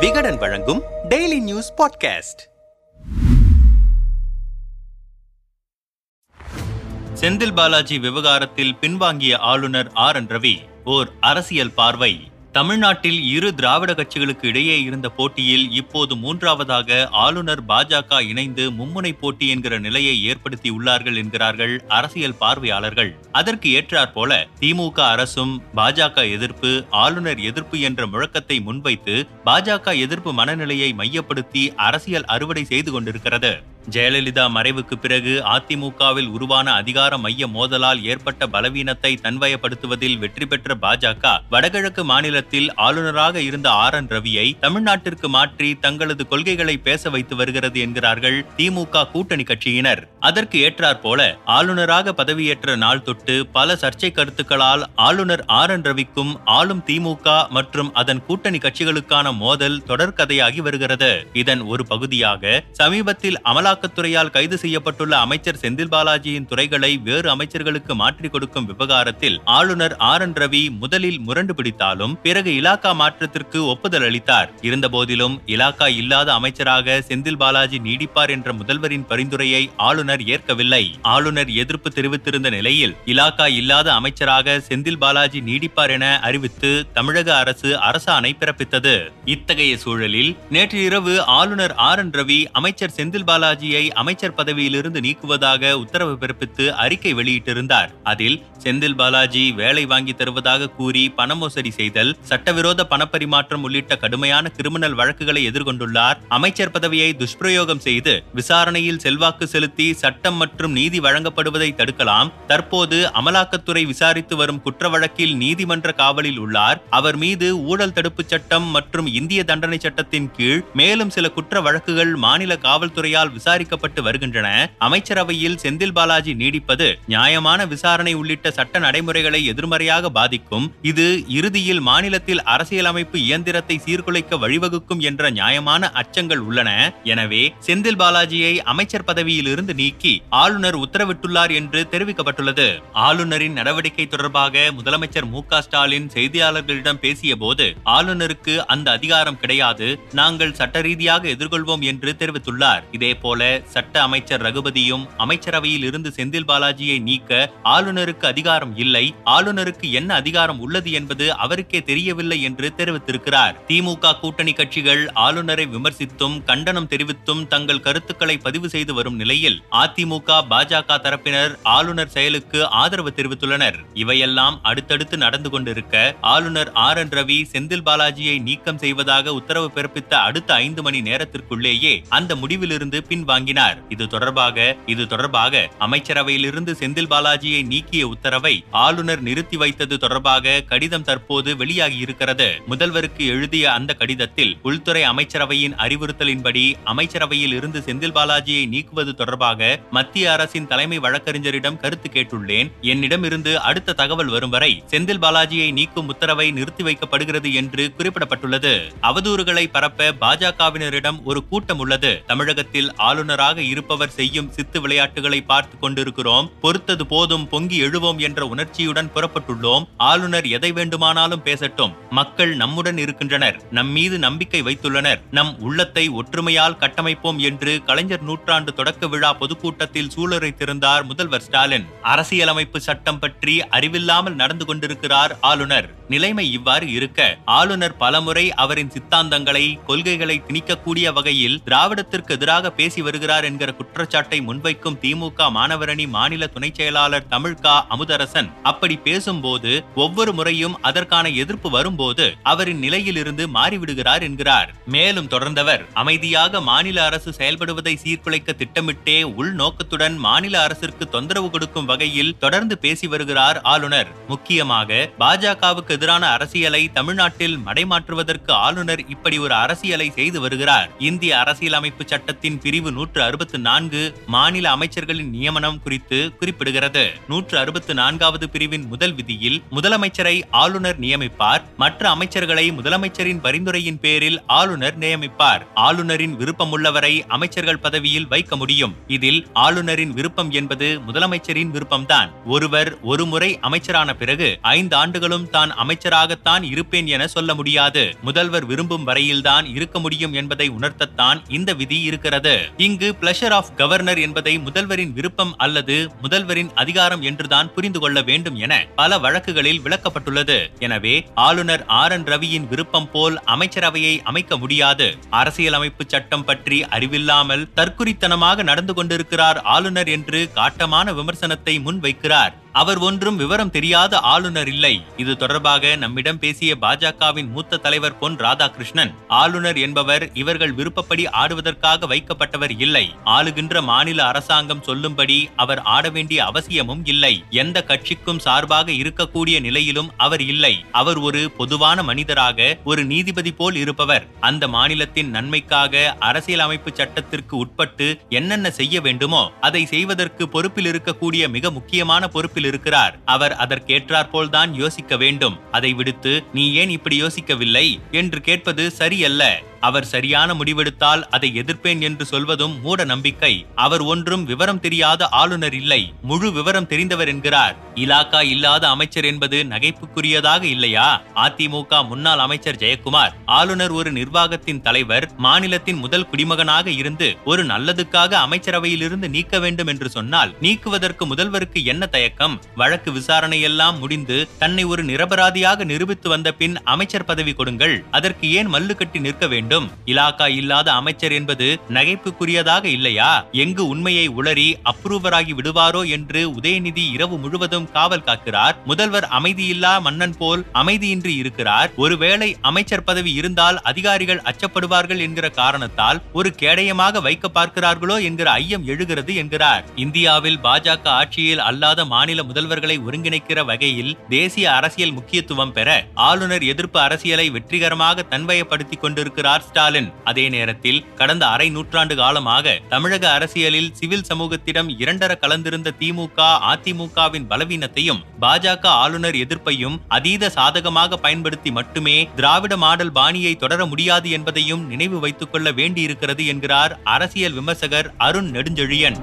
விகடன் வழங்கும் daily news podcast Senthil Balaji விவகாரத்தில் பின்வாங்கிய ஆளுநர் ஆர் என் ரவி ஓர் அரசியல் பார்வை. தமிழ்நாட்டில் இரு திராவிட கட்சிகளுக்கு இடையே இருந்த போட்டியில் இப்போது மூன்றாவதாக ஆளுநர் பாஜக இணைந்து மும்முனை போட்டி என்கிற நிலையை ஏற்படுத்தி உள்ளார்கள் என்கிறார்கள் அரசியல் பார்வையாளர்கள். அதற்கு ஏற்றாற் போல திமுக அரசும் பாஜக எதிர்ப்பு ஆளுநர் எதிர்ப்பு என்ற முழக்கத்தை முன்வைத்து பாஜக எதிர்ப்பு மனநிலையை மையப்படுத்தி அரசியல் அறுவடை செய்து கொண்டிருக்கிறது. ஜெயலலிதா மறைவுக்கு பிறகு அதிமுகவில் உருவான அதிகார மைய மோதலால் ஏற்பட்ட பலவீனத்தை தன்வயப்படுத்துவதில் வெற்றி பெற்ற பாஜக வடகிழக்கு மாநிலத்தில் ஆளுநராக இருந்த ஆர். என். ரவியை தமிழ்நாட்டிற்கு மாற்றி தங்களது கொள்கைகளை பேச வைத்து வருகிறது என்கிறார்கள் திமுக கூட்டணி கட்சியினர். அதற்கு ஏற்றாற் போல ஆளுநராக பதவியேற்ற நாள் தொட்டு பல சர்ச்சை கருத்துக்களால் ஆளுநர் ஆர். என். ரவிக்கும் ஆளும் திமுக மற்றும் அதன் கூட்டணி கட்சிகளுக்கான மோதல் தொடர்கதையாகி வருகிறது. இதன் ஒரு பகுதியாக சமீபத்தில் அமலா அமலாக்கத்துறையால் கைது செய்யப்பட்டுள்ள அமைச்சர் செந்தில் பாலாஜியின் துறைகளை வேறு அமைச்சர்களுக்கு மாற்றிக் கொடுக்கும் விவகாரத்தில் ஆளுநர் ஆர் என் ரவி முதலில் முரண்டு பிடித்தாலும் பிறகு இலாக்கா மாற்றத்திற்கு ஒப்புதல் அளித்தார். இருந்தபோதிலும் இலாக்கா இல்லாத அமைச்சராக செந்தில் பாலாஜி நீடிப்பார் என்ற முதல்வரின் பரிந்துரையை ஆளுநர் ஏற்கவில்லை. ஆளுநர் எதிர்ப்பு தெரிவித்திருந்த நிலையில் இலாக்கா இல்லாத அமைச்சராக செந்தில் பாலாஜி நீடிப்பார் என அறிவித்து தமிழக அரசு அரசாணை பிறப்பித்தது. இத்தகைய சூழலில் நேற்று இரவு ஆளுநர் ஆர் என் ரவி அமைச்சர் செந்தில் பாலாஜி பாலாஜியை அமைச்சர் பதவியிலிருந்து நீக்குவதாக உத்தரவு பிறப்பித்து அறிக்கை வெளியிட்டிருந்தார். அதில் செந்தில் பாலாஜி வேலை வாங்கி தருவதாக கூறி பண மோசடி செய்தல் சட்டவிரோத பணப்பரிமாற்றம் உள்ளிட்ட கடுமையான கிரிமினல் வழக்குகளை எதிர்கொண்டுள்ளார். அமைச்சர் பதவியை துஷ்பிரயோகம் செய்து விசாரணையில் செல்வாக்கு செலுத்தி சட்டம் மற்றும் நீதி வழங்கப்படுவதை தடுக்கலாம். தற்போது அமலாக்கத்துறை விசாரித்து வரும் குற்ற வழக்கில் நீதிமன்ற காவலில் உள்ளார். அவர் மீது ஊழல் தடுப்பு சட்டம் மற்றும் இந்திய தண்டனை சட்டத்தின் கீழ் மேலும் சில குற்ற வழக்குகள் மாநில காவல்துறையால் விசாரிக்கப்பட்டு வருகின்றன. அமைச்சரவையில் செந்தில் பாலாஜி நீடிப்பது நியாயமான விசாரணை உள்ளிட்ட சட்ட நடைமுறைகளை எதிர்மறையாக பாதிக்கும். இது இறுதியில் மாநிலத்தில் அரசியலமைப்பு இயந்திரத்தை சீர்குலைக்க வழிவகுக்கும் என்ற நியாயமான அச்சங்கள் உள்ளன. எனவே செந்தில் பாலாஜியை அமைச்சர் பதவியில் இருந்து நீக்கி ஆளுநர் உத்தரவிட்டுள்ளார் என்று தெரிவிக்கப்பட்டுள்ளது. ஆளுநரின் நடவடிக்கை தொடர்பாக முதலமைச்சர் மு ஸ்டாலின் செய்தியாளர்களிடம் பேசிய போது ஆளுநருக்கு அந்த அதிகாரம் கிடையாது. நாங்கள் சட்ட ரீதியாக எதிர்கொள்வோம் என்று தெரிவித்துள்ளார். இதேபோல சட்ட அமைச்சர் ரகுபதியும் அமைச்சரவையில் இருந்து செந்தில் பாலாஜியை நீக்க ஆளுநருக்கு அதிகாரம் இல்லை. ஆளுநருக்கு என்ன அதிகாரம் உள்ளது என்பது அவருக்கே தெரியவில்லை என்று தெரிவித்திருக்கிறார். திமுக கூட்டணி கட்சிகள் ஆளுநரை விமர்சித்தும் கண்டனம் தெரிவித்தும் தங்கள் கருத்துக்களை பதிவு செய்து வரும் நிலையில் அதிமுக பாஜக தரப்பினர் ஆளுநர் செயலுக்கு ஆதரவு தெரிவித்துள்ளனர். இவையெல்லாம் அடுத்தடுத்து நடந்து கொண்டிருக்க ஆளுநர் ஆர். என். ரவி செந்தில் பாலாஜியை நீக்கம் செய்வதாக உத்தரவு பிறப்பித்த அடுத்த ஐந்து மணி நேரத்திற்குள்ளேயே அந்த முடிவிலிருந்து பின்வாங்கினார் இது தொடர்பாக இது தொடர்பாக அமைச்சரவையிலிருந்து செந்தில் பாலாஜியை நீக்கிய உத்தரவை ஆளுநர் நிறுத்தி வைத்தது தொடர்பாக கடிதம் தற்போது வெளியாகி இருக்கிறது முதல்வருக்கு எழுதிய அந்த கடிதத்தில் உள்துறை அமைச்சரவையின் அறிவுறுத்தலின்படி அமைச்சரவையில் இருந்து செந்தில் பாலாஜியை நீக்குவது தொடர்பாக மத்திய அரசின் தலைமை வழக்கறிஞரிடம் கருத்து கேட்டுள்ளேன். என்னிடமிருந்து அடுத்த தகவல் வரும் வரை செந்தில் பாலாஜியை நீக்கும் உத்தரவை நிறுத்தி வைக்கப்படுகிறது என்று குறிப்பிடப்பட்டுள்ளது. அவதூறுகளை பரப்ப பாஜகவினரிடம் ஒரு கூட்டம் உள்ளது. தமிழகத்தில் ஆளுநராக இருப்பவர் செய்யும் சித்து விளையாட்டுகளை பார்த்து கொண்டிருக்கிறோம். பொறுத்தது போதும் பொங்கி எழுவோம் என்ற உணர்ச்சியுடன் புறப்பட்டுள்ளோம். ஆளுநர் எதை வேண்டுமானாலும் பேசட்டும். மக்கள் நம்முடன் இருக்கின்றனர். நம் மீது நம்பிக்கை வைத்துள்ளனர். நம் உள்ளத்தை ஒற்றுமையால் கட்டமைப்போம் என்று கலைஞர் நூற்றாண்டு தொடக்க விழா பொதுக்கூட்டத்தில் சூளுரைத்திருந்தார் முதல்வர் ஸ்டாலின். அரசியலமைப்பு சட்டம் பற்றி அறிவில்லாமல் நடந்து கொண்டிருக்கிறார் ஆளுநர். நிலைமை இவ்வாறு இருக்க ஆளுநர் பலமுறை அவரின் சித்தாந்தங்களை கொள்கைகளை திணிக்கக்கூடிய வகையில் திராவிடத்திற்கு எதிராக பேசி வருகிறார் என்கிற குற்றச்சாட்டை முன்வைக்கும் திமுக மாணவரணி மாநில துணை செயலாளர் தமிழ்கா அமுதரசன். அப்படி பேசும்போது ஒவ்வொரு முறையும் அதற்கான எதிர்ப்பு வரும்போது அவரின் நிலையிலிருந்து மாறிவிடுகிறார் என்கிறார். மேலும் தொடர்ந்தவர் அமைதியாக மாநில அரசு செயல்படுவதை சீர்குலைக்க திட்டமிட்டே உள்நோக்கத்துடன் மாநில அரசிற்கு தொந்தரவு கொடுக்கும் வகையில் தொடர்ந்து பேசி வருகிறார் ஆளுநர். முக்கியமாக பாஜகவுக்கு எதிரான அரசியலை தமிழ்நாட்டில் மடைமாற்றுவதற்கு ஆளுநர் இப்படி ஒரு அரசியலை செய்து வருகிறார். இந்திய அரசியலமைப்பு சட்டத்தின் பிரிவு நூற்று அறுபத்தி நான்கு மாநில அமைச்சர்களின் நியமனம் குறித்து குறிப்பிடுகிறது. நூற்று அறுபத்தி நான்காவது பிரிவின் முதல் விதியில் முதலமைச்சரை ஆளுநர் நியமிப்பார். மற்ற அமைச்சர்களை முதலமைச்சரின் பரிந்துரையின் பேரில் ஆளுநர் நியமிப்பார். ஆளுநரின் விருப்பமுள்ளவரை அமைச்சர்கள் பதவியில் வைக்க முடியும். இதில் ஆளுநரின் விருப்பம் என்பது முதலமைச்சரின் விருப்பம்தான். ஒருவர் ஒருமுறை அமைச்சரான பிறகு ஐந்து ஆண்டுகளும் தான் அமைச்சராகத்தான் இருப்பேன் என சொல்ல முடியாது. முதல்வர் விரும்பும் வரையில்தான் இருக்க முடியும் என்பதை உணர்த்தத்தான் இந்த விதி இருக்கிறது. இங்கு பிளஷர் ஆஃப் கவர்னர் என்பதை முதல்வரின் விருப்பம் அல்லது முதல்வரின் அதிகாரம் என்றுதான் புரிந்து கொள்ள வேண்டும் என பல வழக்குகளில் விளக்கப்பட்டுள்ளது. எனவே ஆளுநர் ஆர். என். ரவியின் விருப்பம் போல் அமைச்சரவையை அமைக்க முடியாது. அரசியலமைப்பு சட்டம் பற்றி அறிவில்லாமல் தற்குறித்தனமாக நடந்து கொண்டிருக்கிறார் ஆளுநர் என்று காட்டமான விமர்சனத்தை முன்வைக்கிறார். அவர் ஒன்றும் விவரம் தெரியாத ஆளுநர் இல்லை. இது தொடர்பாக நம்மிடம் பேசிய பாஜகவின் மூத்த தலைவர் பொன் ராதாகிருஷ்ணன் ஆளுநர் என்பவர் இவர்கள் விருப்பப்படி ஆடுவதற்காக வைக்கப்பட்டவர் இல்லை. ஆளுகின்ற மாநில அரசாங்கம் சொல்லும்படி அவர் ஆட வேண்டிய அவசியமும் இல்லை. எந்த கட்சிக்கும் சார்பாக இருக்கக்கூடிய நிலையிலும் அவர் இல்லை. அவர் ஒரு பொதுவான மனிதராக ஒரு நீதிபதி போல் இருப்பவர். அந்த மாநிலத்தின் நன்மைக்காக அரசியலமைப்பு சட்டத்திற்கு உட்பட்டு என்னென்ன செய்ய வேண்டுமோ அதை செய்வதற்கு பொறுப்பில் இருக்கக்கூடிய மிக முக்கியமான பொறுப்பில் இருக்கிறார். அவர் அதற்கேற்றாற்போல் தான் யோசிக்க வேண்டும். அதை விடுத்து நீ ஏன் இப்படி யோசிக்கவில்லை? என்று கேட்பது சரியல்ல. அவர் சரியான முடிவெடுத்தால் அதை எதிர்ப்பேன் என்று சொல்வதும் மூட நம்பிக்கை. அவர் ஒன்றும் விவரம் தெரியாத ஆளுநர் இல்லை. முழு விவரம் தெரிந்தவர் என்கிறார். இலாக்கா இல்லாத அமைச்சர் என்பது நகைப்புக்குரியதாக இல்லையா? அதிமுக முன்னாள் அமைச்சர் ஜெயக்குமார் ஆளுநர் ஒரு நிர்வாகத்தின் தலைவர் மாநிலத்தின் முதல் குடிமகனாக இருந்து ஒரு நல்லதுக்காக அமைச்சரவையில் இருந்து நீக்க வேண்டும் என்று சொன்னால் நீக்குவதற்கு முதல்வருக்கு என்ன தயக்கம்? வழக்கு விசாரணை எல்லாம் முடிந்து தன்னை ஒரு நிரபராதியாக நிரூபித்து வந்த பின் அமைச்சர் பதவி கொடுங்கள் அதற்கு ஏன் மல்லு கட்டி நிற்க வேண்டும்? இலாக்கா இல்லாத அமைச்சர் என்பது நகைப்புக்குரியதாக இல்லையா? எங்கு உண்மையை உளறி அப்ரூவராகி விடுவாரோ என்று உதயநிதி இரவு முழுவதும் காவல் காக்கிறார். முதல்வர் அமைதியில்லா மன்னன் போல் அமைதியின்றி இருக்கிறார். ஒருவேளை அமைச்சர் பதவி இருந்தால் அதிகாரிகள் அச்சப்படுவார்கள் என்கிற காரணத்தால் ஒரு கேடயமாக வைக்க பார்க்கிறார்களோ என்கிற ஐயம் எழுகிறது என்கிறார். இந்தியாவில் பாஜக ஆட்சியில் அல்லாத மாநில முதல்வர்களை ஒருங்கிணைக்கிற வகையில் தேசிய அரசியல் முக்கியத்துவம் பெற ஆளுநர் எதிர்ப்பு அரசியலை வெற்றிகரமாக தன்வயப்படுத்திக் கொண்டிருக்கிறார் ஸ்டாலின். அதே நேரத்தில் கடந்த அரை நூற்றாண்டு காலமாக தமிழக அரசியலில் சிவில் சமூகத்திடம் இரண்டர கலந்திருந்த திமுக அதிமுகவின் பலவீன சுயாதீனத்தையும் பாஜக ஆளுநர் எதிர்ப்பையும் அதீத சாதகமாக பயன்படுத்தி மட்டுமே திராவிட மாடல் பாணியை தொடர முடியாது என்பதையும் நினைவு வைத்துக் கொள்ள வேண்டியிருக்கிறது என்கிறார் அரசியல் விமர்சகர் அருண் நெடுஞ்செழியன்.